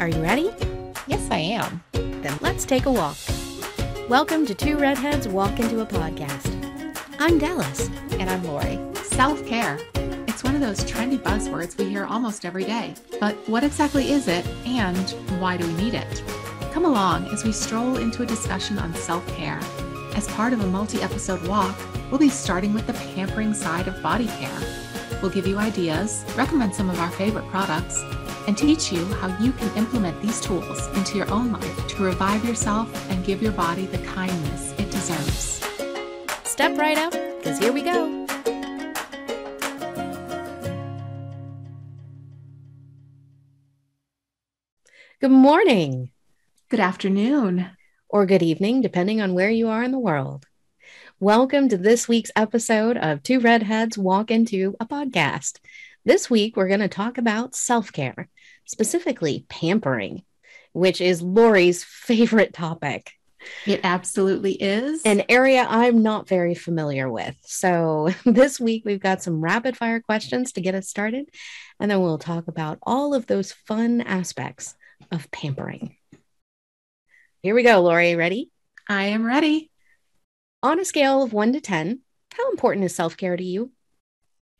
Are you ready? Yes, I am. Then let's take a walk. Welcome to Two Redheads Walk Into a Podcast. I'm Dallas. And I'm Lori. Self care. It's one of those trendy buzzwords we hear almost every day. But what exactly is it and why do we need it? Come along as we stroll into a discussion on self care. As part of a multi episode walk, we'll be starting with the pampering side of body care. We'll give you ideas, recommend some of our favorite products, and teach you how you can implement these tools into your own life to revive yourself and give your body the kindness it deserves. Step right up, because here we go. Good morning. Good afternoon. Or good evening, depending on where you are in the world. Welcome to this week's episode of Two Redheads Walk Into a Podcast. This week, we're going to talk about self care, specifically pampering, which is Lori's favorite topic. It absolutely is. An area I'm not very familiar with. So, this week we've got some rapid fire questions to get us started, and then we'll talk about all of those fun aspects of pampering. Here we go, Lori. Ready? I am ready. On a scale of one to 10, how important is self care to you?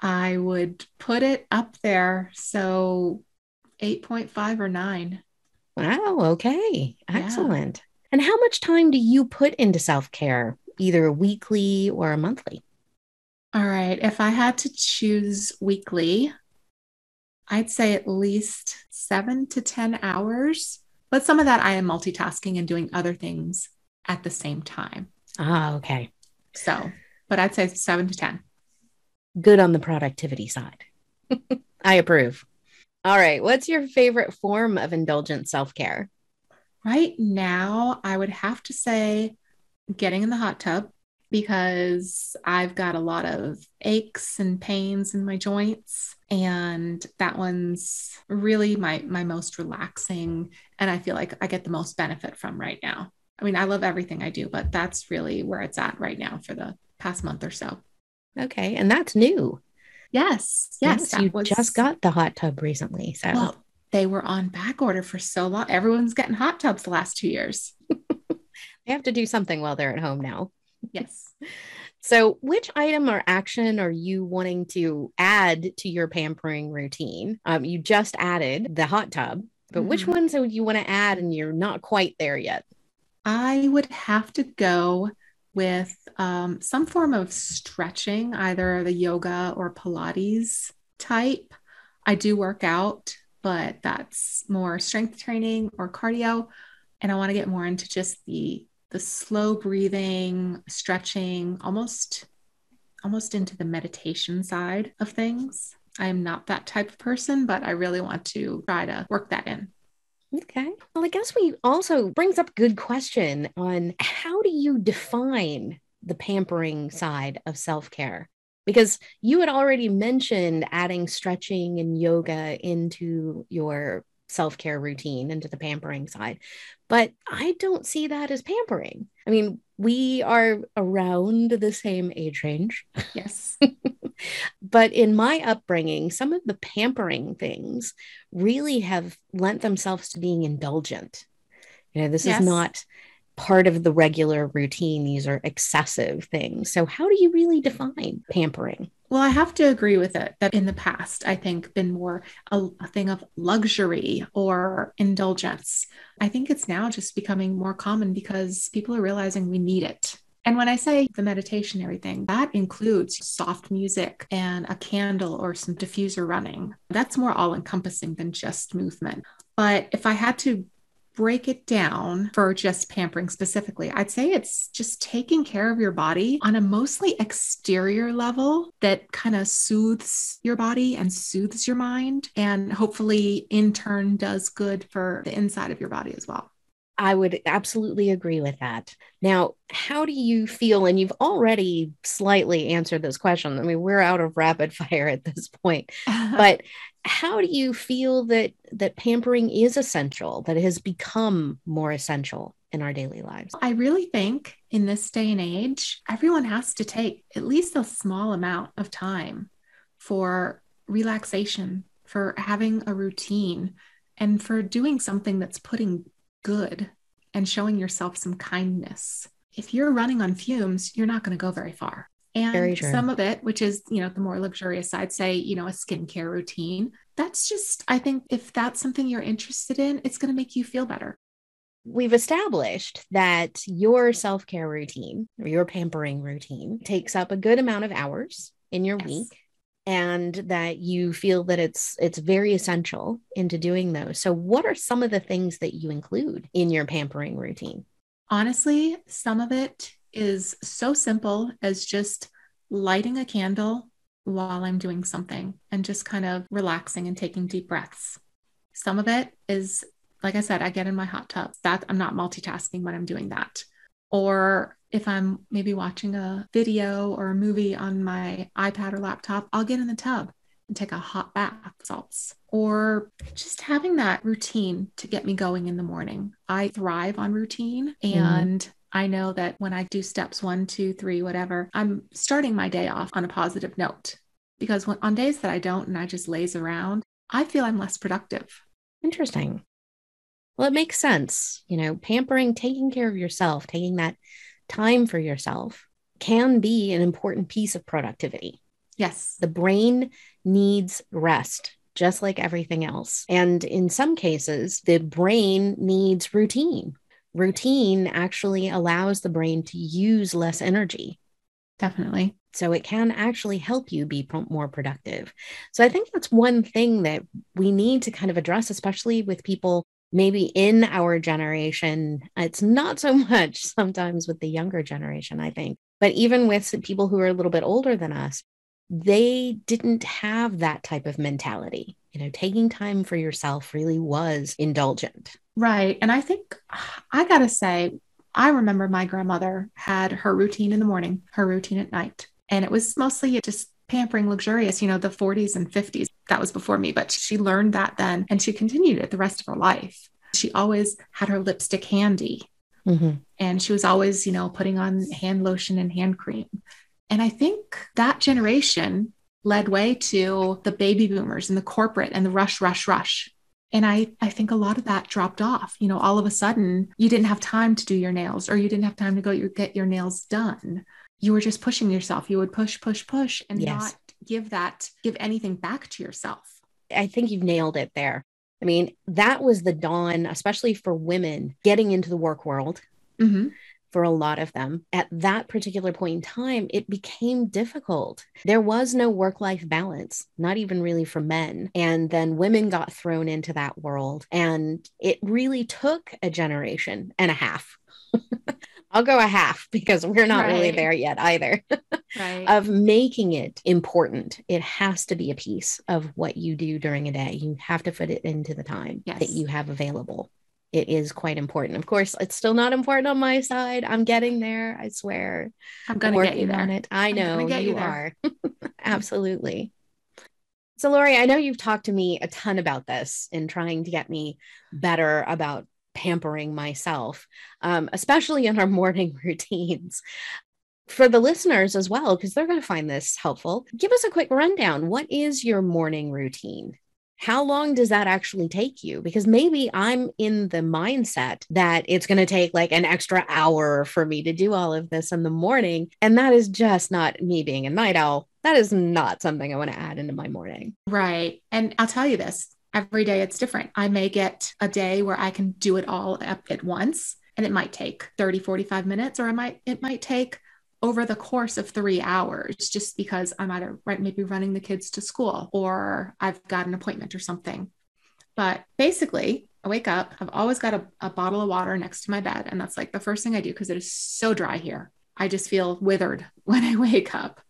I would put it up there. So 8.5 or 9. Wow. Okay. Excellent. Yeah. And how much time do you put into self care, either weekly or monthly? All right. If I had to choose weekly, I'd say at least seven to 10 hours. But some of that I am multitasking and doing other things at the same time. Ah, okay. So, but I'd say seven to 10 good on the productivity side. I approve. All right. What's your favorite form of indulgent self care? Right now, I would have to say getting in the hot tub because I've got a lot of aches and pains in my joints and that one's really my my most relaxing and I feel like I get the most benefit from right now. I mean, I love everything I do, but that's really where it's at right now for the past month or so. Okay. And that's new. Yes. Yes. yes you was... just got the hot tub recently. So well, they were on back order for so long. Everyone's getting hot tubs the last two years. they have to do something while they're at home now. Yes. So, which item or action are you wanting to add to your pampering routine? Um, you just added the hot tub, but mm-hmm. which ones would you want to add and you're not quite there yet? I would have to go with um, some form of stretching, either the yoga or Pilates type. I do work out, but that's more strength training or cardio. And I want to get more into just the the slow breathing, stretching, almost almost into the meditation side of things. I'm not that type of person, but I really want to try to work that in. Okay. Well, I guess we also brings up a good question on how do you define the pampering side of self-care? Because you had already mentioned adding stretching and yoga into your self-care routine into the pampering side. But I don't see that as pampering. I mean, we are around the same age range. Yes. but in my upbringing, some of the pampering things really have lent themselves to being indulgent. You know, this yes. is not part of the regular routine. These are excessive things. So, how do you really define pampering? Well, I have to agree with it that in the past, I think been more a, a, thing of luxury or indulgence. I think it's now just becoming more common because people are realizing we need it. And when I say the meditation, everything, that includes soft music and a candle or some diffuser running. That's more all encompassing than just movement. But if I had to break it down for just pampering specifically, I'd say it's just taking care of your body on a mostly exterior level that kind of soothes your body and soothes your mind, and hopefully, in turn, does good for the inside of your body as well. I would absolutely agree with that. Now, how do you feel? And you've already slightly answered this question. I mean, we're out of rapid fire at this point, but how do you feel that that pampering is essential? That it has become more essential in our daily lives? I really think in this day and age, everyone has to take at least a small amount of time for relaxation, for having a routine and for doing something that's putting good and showing yourself some kindness. If you're running on fumes, you're not going to go very far. And some of it, which is, you know, the more luxurious side, say, you know, a skincare routine, that's just, I think if that's something you're interested in, it's going to make you feel better. We've established that your self care routine or your pampering routine takes up a good amount of hours in your yes. week and that you feel that it's it's very essential into doing those. So what are some of the things that you include in your pampering routine? Honestly, some of it is so simple as just lighting a candle while I'm doing something and just kind of relaxing and taking deep breaths. Some of it is, like I said, I get in my hot tub. That I'm not multitasking when I'm doing that. Or if I'm maybe watching a video or a movie on my iPad or laptop, I'll get in the tub and take a hot bath salts or just having that routine to get me going in the morning. I thrive on routine mm-hmm. and mm-hmm. I know that when I do steps one, two, three, whatever, I'm starting my day off on a positive note because when, on days that I don't and I just laze around, I feel I'm less productive. Interesting. Well, it makes sense. You know, pampering, taking care of yourself, taking that time for yourself can be an important piece of productivity. Yes. The brain needs rest, just like everything else. And in some cases, the brain needs routine. Routine actually allows the brain to use less energy. Definitely. So it can actually help you be more productive. So I think that's one thing that we need to kind of address, especially with people maybe in our generation, it's not so much sometimes with the younger generation, I think, but even with people who are a little bit older than us, they didn't have that type of mentality. You know, taking time for yourself really was indulgent. Right. And I think I got to say, I remember my grandmother had her routine in the morning, her routine at night. And it was mostly just pampering luxurious, you know, the 40s and 50s. That was before me, but she learned that then and she continued it the rest of her life. She always had her lipstick handy. Mm-hmm. And she was always, you know, putting on hand lotion and hand cream. And I think that generation led way to the baby boomers and the corporate and the rush, rush, rush. And I, I think a lot of that dropped off. You know, all of a sudden you didn't have time to do your nails or you didn't have time to go your, get your nails done you were just pushing yourself. You would push, push, push and yes. not give that, give anything back to yourself. I think you've nailed it there. I mean, that was the dawn, especially for women getting into the work world. Mm-hmm. For a lot of them at that particular point in time, it became difficult. There was no work life balance, not even really for men. And then women got thrown into that world. And it really took a generation and a half I'll go a half because we're not right. really there yet either. right. Of making it important. It has to be a piece of what you do during a day. You have to fit it into the time yes. that you have available. It is quite important. Of course, it's still not important on my side. I'm getting there. I swear. I'm going to get you there. on it. I know you, you are. Absolutely. So, Lori, I know you've talked to me a ton about this in trying to get me better about pampering myself, um, especially in our morning routines. For the listeners as well, because they're going to find this helpful, give us a quick rundown. What is your morning routine? How long does that actually take you? Because maybe I'm in the mindset that it's going to take like an extra hour for me to do all of this in the morning. And that is just not me being a night owl. That is not something I want to add into my morning. Right. And I'll tell you this every day it's different. I may get a day where I can do it all at once and it might take 30 45 minutes or it might it might take over the course of 3 hours just because I'm either right maybe running the kids to school or I've got an appointment or something. But basically, I wake up, I've always got a, a bottle of water next to my bed and that's like the first thing I do because it is so dry here. I just feel withered when I wake up.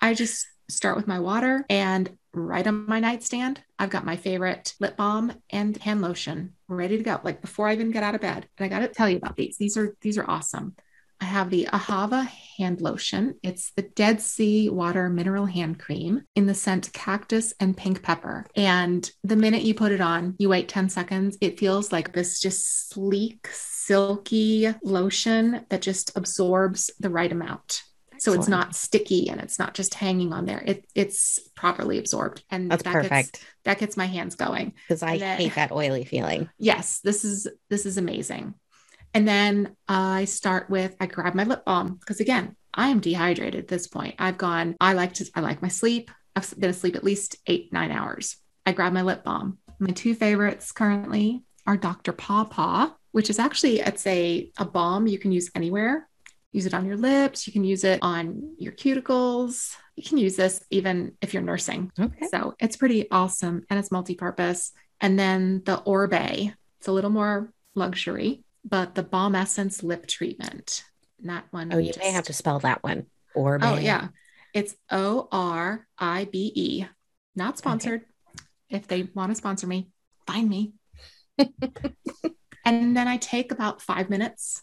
I just start with my water and right on my nightstand, I've got my favorite lip balm and hand lotion ready to go. Like before I even get out of bed. And I got to tell you about these. These are these are awesome. I have the Ahava hand lotion. It's the Dead Sea Water Mineral Hand Cream in the scent cactus and pink pepper. And the minute you put it on, you wait 10 seconds, it feels like this just sleek, silky lotion that just absorbs the right amount. So it's not sticky and it's not just hanging on there. It it's properly absorbed. And That's that Gets, perfect that gets my hands going. because I then- hate that oily feeling. Yes, this is this is amazing. And then I start with I grab my lip balm because again, I am dehydrated at this point. I've gone, I like to I like my sleep. I've been asleep at least eight, nine hours. I grab my lip balm. My two favorites currently are Dr. Paw Paw, which is actually it's a, a balm you can use anywhere. Use it on your lips, you can use it on your cuticles. You can use this even if you're nursing. Okay. So it's pretty awesome and it's multi-purpose. And then the Oribe, it's a little more luxury, but the Balm Essence lip treatment. That one. Oh, you may have to spell that one. Or Oh yeah, it's O R I B E. Not sponsored. If they want to sponsor me, find me. and then I take about five minutes,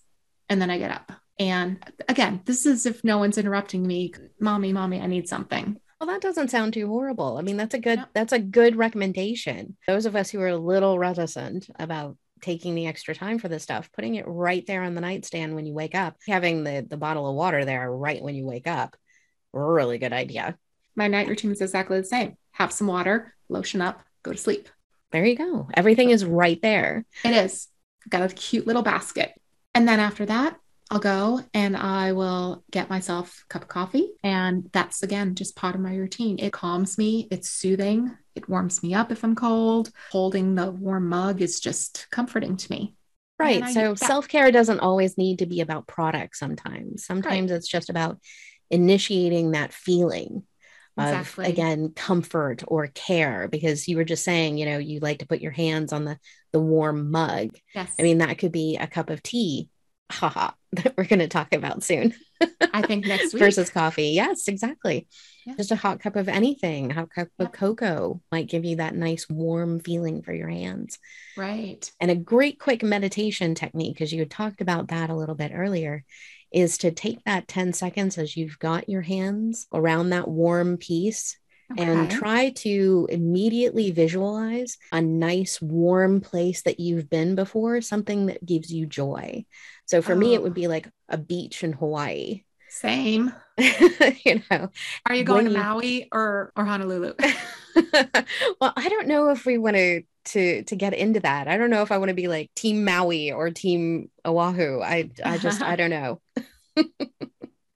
and then I get up. And again, this is if no one's interrupting me. Mommy, mommy, I need something. Well, that doesn't sound too horrible. I mean, that's a good No. that's a good recommendation. Those of us who are a little reticent about taking the extra time for this stuff, putting it right there on the nightstand when you wake up, having the the bottle of water there right when you wake up, really good idea. My night routine is exactly the same. Have some water, lotion up, go to sleep. There you go. Everything is right there. It is. Got a cute little basket. And then after that, I'll go and I will get myself a cup of coffee. And that's again just part of my routine. It calms me, it's soothing, it warms me up if I'm cold. Holding the warm mug is just comforting to me. Right. So self care doesn't always need to be about products sometimes. Sometimes it's just about initiating that feeling of, Exactly. again, comfort or care. Because you were just saying, you know, you like to put your hands on the, the warm mug. Yes. I mean, that could be a cup of tea, haha, that we're going to talk about soon I think next week. versus coffee. Yes, exactly. Yeah. Just a hot cup of anything, hot cup of cocoa might give you that nice warm feeling for your hands. right. And a great quick meditation technique, because you had talked about that a little bit earlier, is to take that 10 seconds as you've got your hands around that warm piece and try to immediately visualize a nice warm place that you've been before, something that gives you joy. So for me, it Oh. would be like a beach in Hawaii. Same. you know, Are you going to you- Maui or or Honolulu? well, I don't know if we want to to to get into that. I don't know if I want to be like Team Maui or Team Oahu. I I just I don't know.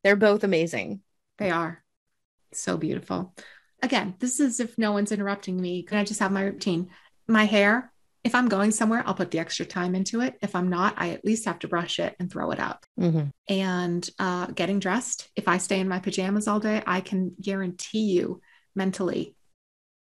They're both amazing. They are so beautiful. Again, this is if no one's interrupting me. Can I just have my routine? My hair, if I'm going somewhere, I'll put the extra time into it. If I'm not, I at least have to brush it and throw it up. Mhm. And uh, getting dressed, if I stay in my pajamas all day, I can guarantee you mentally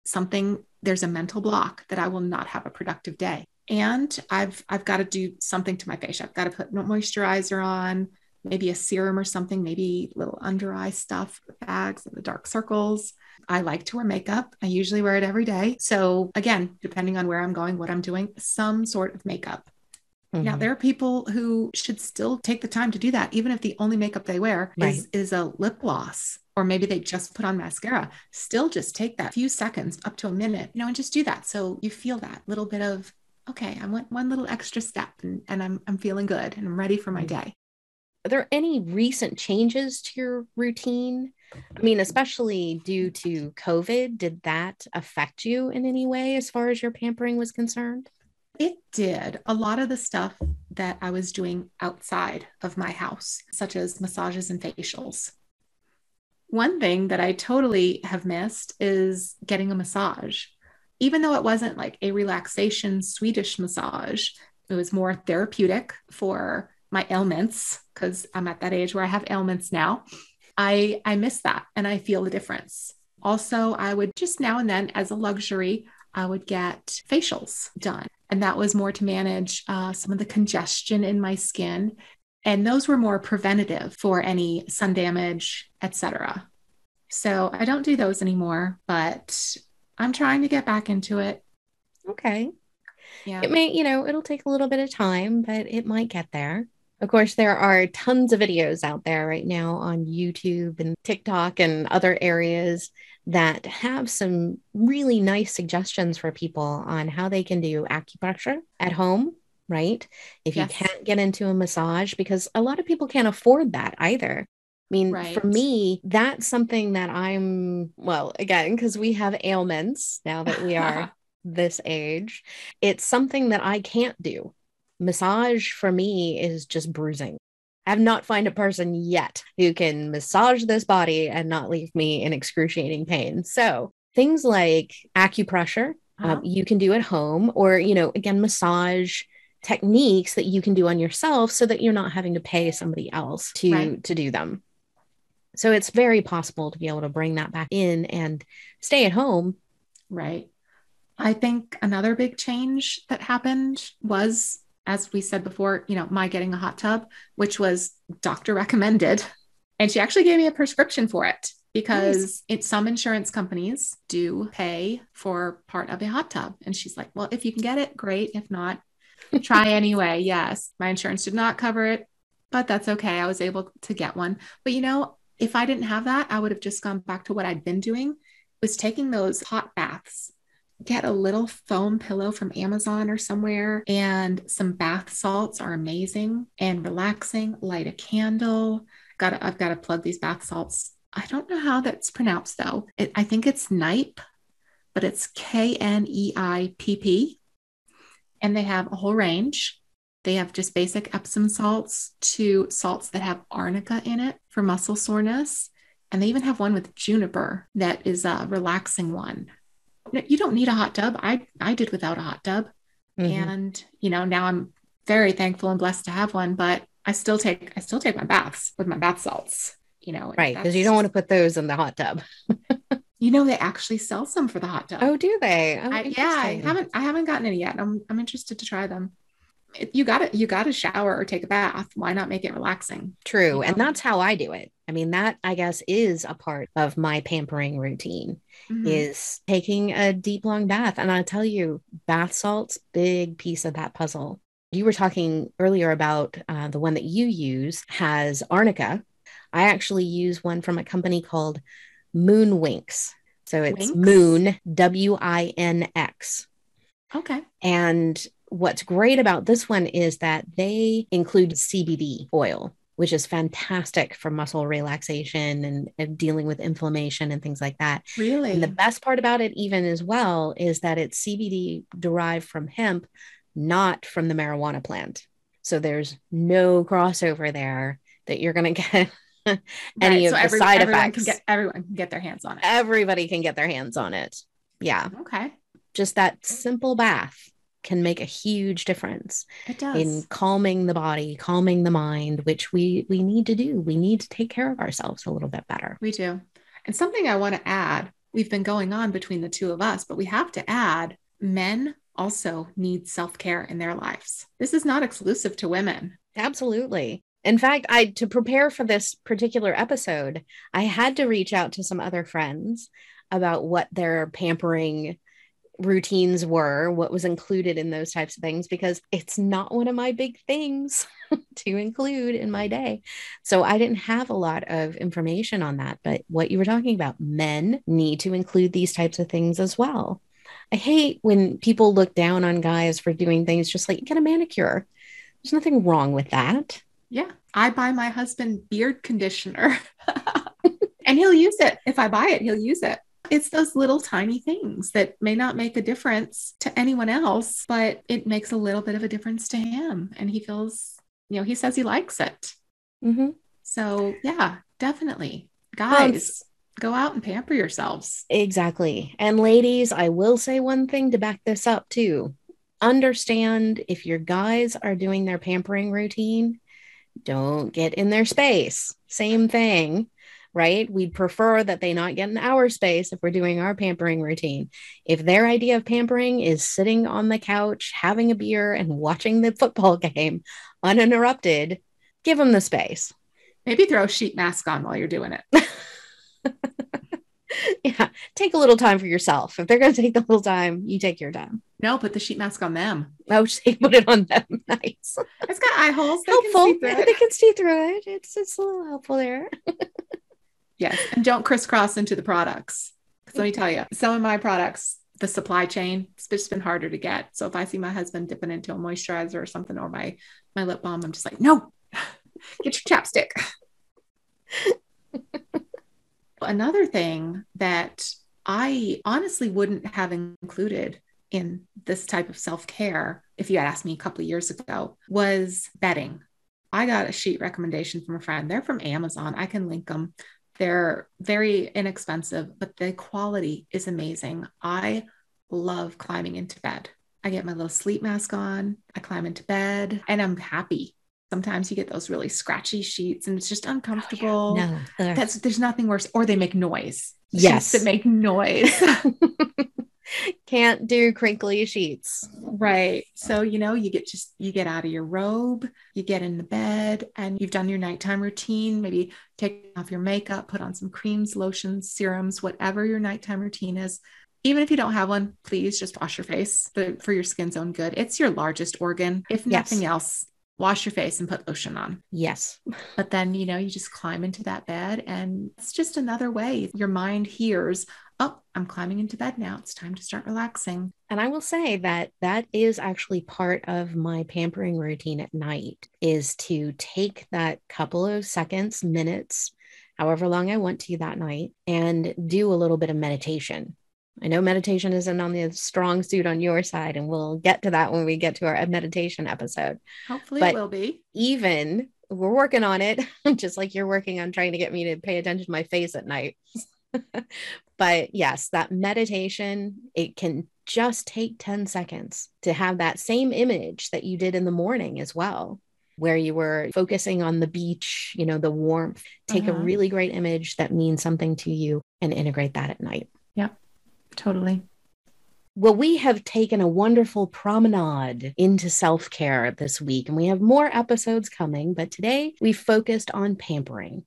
something, there's a mental block that I will not have a productive day. And I've I've got to do something to my face. I've got to put no moisturizer on, maybe a serum or something, maybe little under eye stuff, the bags and the dark circles. I like to wear makeup. I usually wear it every day. So again, depending on where I'm going, what I'm doing, some sort of makeup. Now Mhm. there are people who should still take the time to do that, even if the only makeup they wear is, is a lip gloss, or maybe they just put on mascara. Still just take that few seconds up to a minute, you know, and just do that. So you feel that little bit of, okay, I went one little extra step and, and I'm I'm feeling good and I'm ready for my day. Are there any recent changes to your routine? I mean, especially due to COVID, did that affect you in any way as far as your pampering was concerned? It did. A lot of the stuff that I was doing outside of my house, such as massages and facials. One thing that I totally have missed is getting a massage. Even though it wasn't like a relaxation Swedish massage, it was more therapeutic for my ailments because I'm at that age where I have ailments now. I I miss that and I feel the difference. Also, I would just now and then as a luxury, I would get facials done. And that was more to manage uh, some of the congestion in my skin. And those were more preventative for any sun damage, etc. So I don't do those anymore, but I'm trying to get back into it. Okay. Yeah. It may, you know, it'll take a little bit of time, but it might get there. Of course, there are tons of videos out there right now on YouTube and TikTok and other areas that have some really nice suggestions for people on how they can do acupressure at home, right? If you Yes. can't get into a massage, because a lot of people can't afford that either. I mean, Right. for me, that's something that I'm, well, again, because we have ailments now that we are this age, it's something that I can't do. Massage for me is just bruising. I have not found a person yet who can massage this body and not leave me in excruciating pain. So things like acupressure, Uh-huh. um, you can do at home, or, you know, again, massage techniques that you can do on yourself so that you're not having to pay somebody else to Right. to do them. So it's very possible to be able to bring that back in and stay at home. Right. I think another big change that happened was, as we said before, you know, my getting a hot tub, which was doctor recommended. And she actually gave me a prescription for it because it, some insurance companies do pay for part of a hot tub. And she's like, well, if you can get it, great. If not, try anyway. Yes. My insurance did not cover it, but that's okay. I was able to get one. But you know, if I didn't have that, I would have just gone back to what I'd been doing was taking those hot baths get a little foam pillow from Amazon or somewhere. And some bath salts are amazing and relaxing. Light a candle. Got I've got to plug these bath salts. I don't know how that's pronounced though. It, I think it's Nipe, but it's K N E I P P. And they have a whole range. They have just basic Epsom salts to salts that have arnica in it for muscle soreness. And they even have one with juniper that is a relaxing one. No, You don't need a hot tub. I I did without a hot tub. Mhm. And you know, now I'm very thankful and blessed to have one, but I still take I still take my baths with my bath salts, you know. Right. Because you don't want to put those in the hot tub. you know they actually sell some for the hot tub. Oh, do they? Oh, I, yeah, I haven't I haven't gotten any yet. I'm I'm interested to try them. It- you got to you got to shower or take a bath. Why not make it relaxing? True. you And that's how I do it. I mean, that I guess is a part of my pampering routine Mhm. is taking a deep, long bath. And I tell you, bath salts, big piece of that puzzle. You were talking earlier about uh, the one that you use has arnica. I actually use one from a company called Moon Winx. So it's Winx? Moon, W I N X. Okay. And what's great about this one is that they include CBD oil, which is fantastic for muscle relaxation and, and dealing with inflammation and things like that. Really? And the best part about it, even as well, is that it's CBD derived from hemp, not from the marijuana plant. So there's no crossover there that you're going to get any of the side everyone effects. Can get, everyone can get their hands on it. Everybody can get their hands on it. Yeah. Okay. Just that simple bath can make a huge difference It does. in calming the body, calming the mind, which we we need to do. We need to take care of ourselves a little bit better. We do. And something I want to add we've been going on between the two of us, but we have to add men also need self care in their lives. This is not exclusive to women. Absolutely. In fact, I to prepare for this particular episode, I had to reach out to some other friends about what their pampering routines were, what was included in those types of things because it's not one of my big things to include in my day. So I didn't have a lot of information on that, but what you were talking about, men need to include these types of things as well. I hate when people look down on guys for doing things just like get a manicure. There's nothing wrong with that. Yeah. I buy my husband beard conditioner and he'll use it. If I buy it, he'll use it. It's those little tiny things that may not make a difference to anyone else, but it makes a little bit of a difference to him. And he feels, you know, he says he likes it. Mhm. So, yeah, definitely. Guys, go out and pamper yourselves. Exactly. And ladies, I will say one thing to back this up too. Understand if your guys are doing their pampering routine, don't get in their space. Same thing, right? We'd prefer that they not get in our space if we're doing our pampering routine. If their idea of pampering is sitting on the couch, having a beer, and watching the football game uninterrupted, give them the space. Maybe throw a sheet mask on while you're doing it. yeah, take a little time for yourself. If they're going to take the little time, you take your time. No, put the sheet mask on them. Oh, say put it on them. Nice. It's got eye holes. They helpful. can see through Yeah, it. they can see through it. It's it's a little helpful there. Yes. And don't crisscross into the products. let me tell you, some of my products, the supply chain, it's just been harder to get. So if I see my husband dipping into a moisturizer or something or my my lip balm, I'm just like, no, get your chapstick. Another thing that I honestly wouldn't have included in this type of self care, if you had asked me a couple of years ago, was bedding. I got a sheet recommendation from a friend. They're from Amazon. I can link them. They're very inexpensive, but the quality is amazing. I love climbing into bed. I get my little sleep mask on, I climb into bed, and I'm happy. Sometimes you get those really scratchy sheets and it's just uncomfortable. Oh, yeah. No. That's there's nothing worse. Or they make noise. Yes. Sheets that make noise. Can't do crinkly sheets. Right. So, you know, you get just, you get out of your robe, you get in the bed, and you've done your nighttime routine. Maybe take off your makeup, put on some creams, lotions, serums, whatever your nighttime routine is. Even if you don't have one, please just wash your face for your skin's own good. It's your largest organ. If nothing yes. else, wash your face and put lotion on. Yes. But then, you know, you just climb into that bed and it's just another way your mind hears, oh, I'm climbing into bed now. It's time to start relaxing. And I will say that that is actually part of my pampering routine at night is to take that couple of seconds, minutes, however long I want to that night and do a little bit of meditation. I know meditation isn't on the strong suit on your side, and we'll get to that when we get to our meditation episode. Hopefully, but it will be. Even we're working on it, just like you're working on trying to get me to pay attention to my face at night. but yes, that meditation, it can just take 10 seconds to have that same image that you did in the morning as well where you were focusing on the beach, you know, the warmth. Take uh-huh. a really great image that means something to you and integrate that at night. Yeah, Totally. Well, we have taken a wonderful promenade into self care this week, and we have more episodes coming. But today we focused on pampering.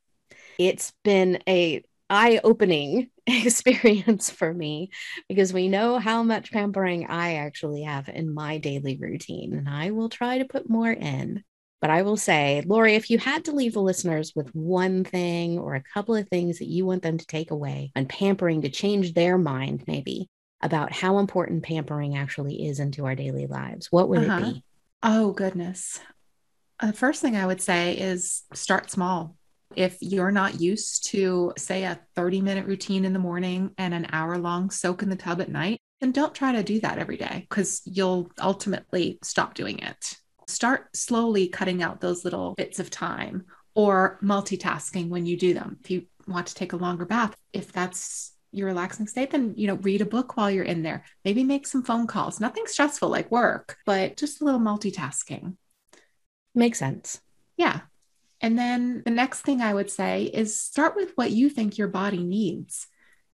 It's been a eye opening experience for me because we know how much pampering I actually have in my daily routine, and I will try to put more in. But I will say, Lori, if you had to leave the listeners with one thing or a couple of things that you want them to take away on pampering to change their mind, maybe about how important pampering actually is into our daily lives, what would uh-huh. it be? Oh, goodness. The first thing I would say is start small. If you're not used to, say, a 30 minute routine in the morning and an hour long soak in the tub at night, then don't try to do that every day because you'll ultimately stop doing it. Start slowly cutting out those little bits of time or multitasking when you do them. If you want to take a longer bath, if that's your relaxing state, then, you know, read a book while you're in there. Maybe make some phone calls. Nothing stressful like work, but just a little multitasking. Makes sense. Yeah. And then the next thing I would say is start with what you think your body needs.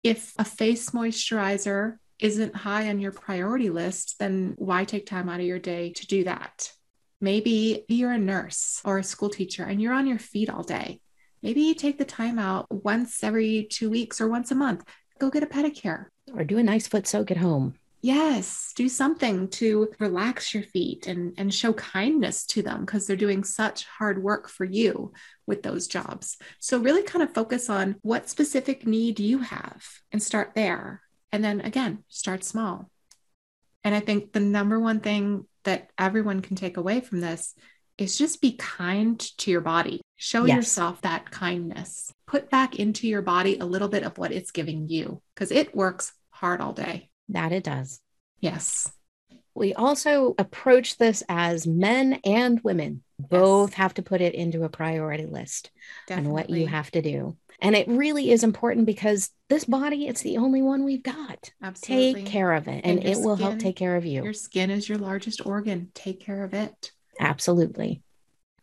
If a face moisturizer isn't high on your priority list, then why take time out of your day to do that? Maybe you're a nurse or a school teacher and you're on your feet all day. Maybe you take the time out once every two weeks or once a month. Go get a pedicure. Or do a nice foot soak at home. Yes, do something to relax your feet and, and show kindness to them because they're doing such hard work for you with those jobs. So, really kind of focus on what specific need you have and start there. And then again, start small. And I think the number one thing that everyone can take away from this is just be kind to your body. Show yes. yourself that kindness. Put back into your body a little bit of what it's giving you because it works hard all day. That it does. Yes. We also approach this as men and women both have to put it into a priority list Definitely. and what you have to do. And it really is important because this body, it's the only one we've got. Absolutely. Take care of it and, and it will skin, help take care of you. Your skin is your largest organ. Take care of it. Absolutely.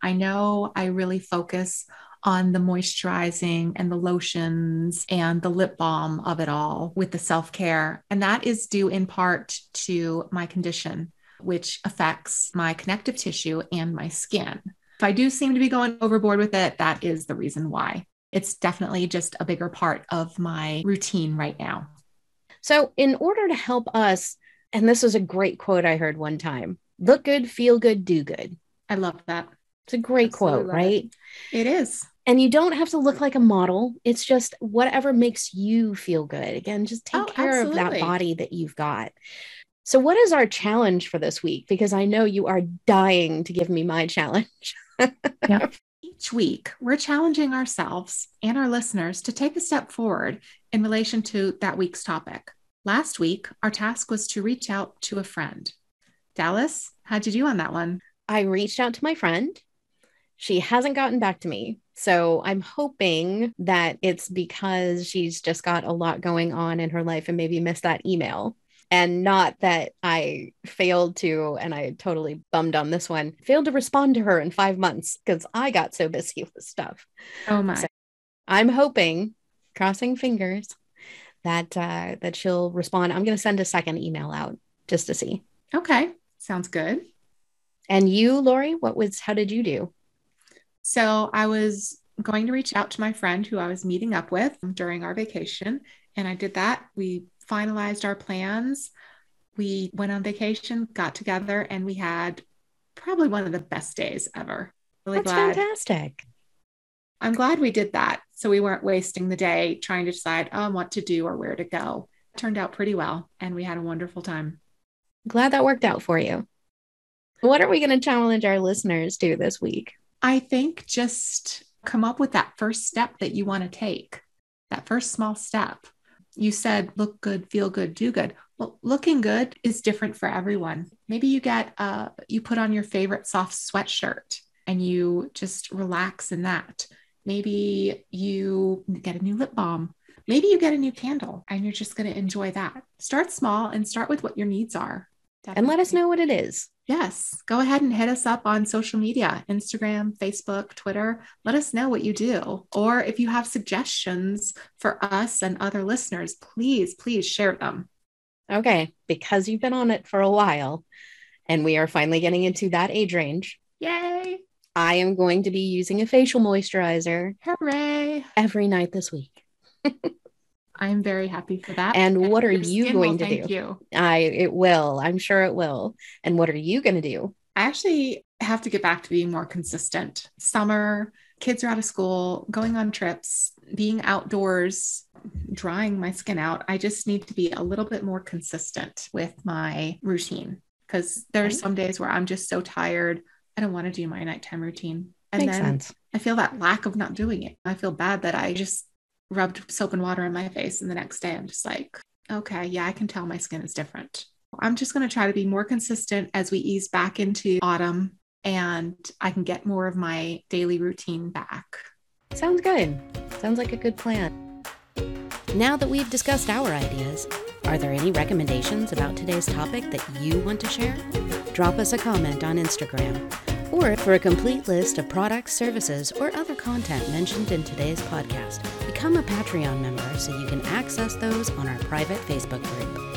I know I really focus on the moisturizing and the lotions and the lip balm of it all with the self care. And that is due in part to my condition, which affects my connective tissue and my skin. If I do seem to be going overboard with it, that is the reason why it's definitely just a bigger part of my routine right now. So, in order to help us, and this was a great quote I heard one time look good, feel good, do good. I love that. It's a great Absolutely quote, right? It. it is. And you don't have to look like a model. It's just whatever makes you feel good. Again, just take oh, care absolutely. of that body that you've got. So, what is our challenge for this week? Because I know you are dying to give me my challenge. yeah Each week, we're challenging ourselves and our listeners to take a step forward in relation to that week's topic. Last week, our task was to reach out to a friend. Dallas, how'd you do on that one? I reached out to my friend. She hasn't gotten back to me. So I'm hoping that it's because she's just got a lot going on in her life and maybe missed that email. And not that I failed to, and I totally bummed on this one, failed to respond to her in five months because I got so busy with stuff. Oh my. So I'm hoping, crossing fingers, that uh, that she'll respond. I'm going to send a second email out just to see. Okay, sounds good. And you, Lori, what was? How did you do? So I was going to reach out to my friend who I was meeting up with during our vacation, and I did that. We finalized our plans. We went on vacation, got together, and we had probably one of the best days ever. Really That's glad. fantastic. I'm glad we did that. So we weren't wasting the day trying to decide oh, on what to do or where to go. It turned out pretty well, and we had a wonderful time. Glad that worked out for you. What are we going to challenge our listeners to this week? I think just come up with that first step that you want to take, that first small step. You said look good, feel good, do good. Well, looking good is different for everyone. Maybe you get uh you put on your favorite soft sweatshirt and you just relax in that. Maybe you get a new lip balm. Maybe you get a new candle and you're just going to enjoy that. Start small and start with what your needs are. Definitely. And let us know what it is. Yes. Go ahead and hit us up on social media Instagram, Facebook, Twitter. Let us know what you do. Or if you have suggestions for us and other listeners, please, please share them. Okay. Because you've been on it for a while and we are finally getting into that age range. Yay. I am going to be using a facial moisturizer. Hooray. Every night this week. I'm very happy for that. And, and what are you going to do? You. I it will. I'm sure it will. And what are you going to do? I actually have to get back to being more consistent. Summer, kids are out of school, going on trips, being outdoors, drying my skin out. I just need to be a little bit more consistent with my routine because there's right. some days where I'm just so tired. I don't want to do my nighttime routine. And Makes then sense. I feel that lack of not doing it. I feel bad that I just rubbed soap and water in my face. And the next day, I'm just like, okay, yeah, I can tell my skin is different. I'm just going to try to be more consistent as we ease back into autumn and I can get more of my daily routine back. Sounds good. Sounds like a good plan. Now that we've discussed our ideas, are there any recommendations about today's topic that you want to share? Drop us a comment on Instagram. Or for a complete list of products, services, or other content mentioned in today's podcast, become a Patreon member so you can access those on our private Facebook group.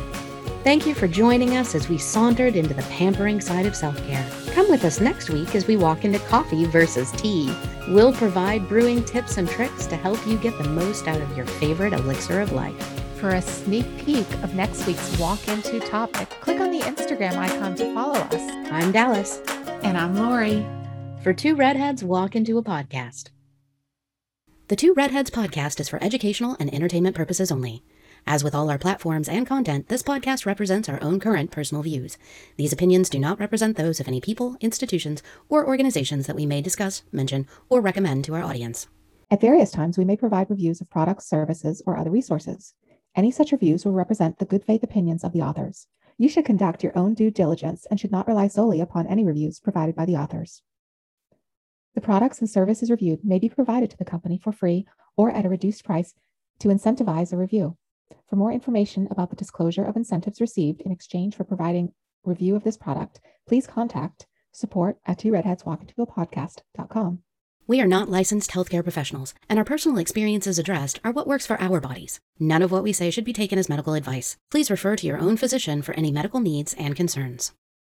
Thank you for joining us as we sauntered into the pampering side of self care. Come with us next week as we walk into coffee versus tea. We'll provide brewing tips and tricks to help you get the most out of your favorite elixir of life. For a sneak peek of next week's Walk Into topic, click on the Instagram icon to follow us. I'm Dallas. And I'm Lori. For Two Redheads Walk Into a Podcast. The Two Redheads podcast is for educational and entertainment purposes only. As with all our platforms and content, this podcast represents our own current personal views. These opinions do not represent those of any people, institutions, or organizations that we may discuss, mention, or recommend to our audience. At various times, we may provide reviews of products, services, or other resources. Any such reviews will represent the good faith opinions of the authors. You should conduct your own due diligence and should not rely solely upon any reviews provided by the authors. The products and services reviewed may be provided to the company for free or at a reduced price to incentivize a review. For more information about the disclosure of incentives received in exchange for providing review of this product, please contact support at two redheads We are not licensed healthcare professionals, and our personal experiences addressed are what works for our bodies. None of what we say should be taken as medical advice. Please refer to your own physician for any medical needs and concerns.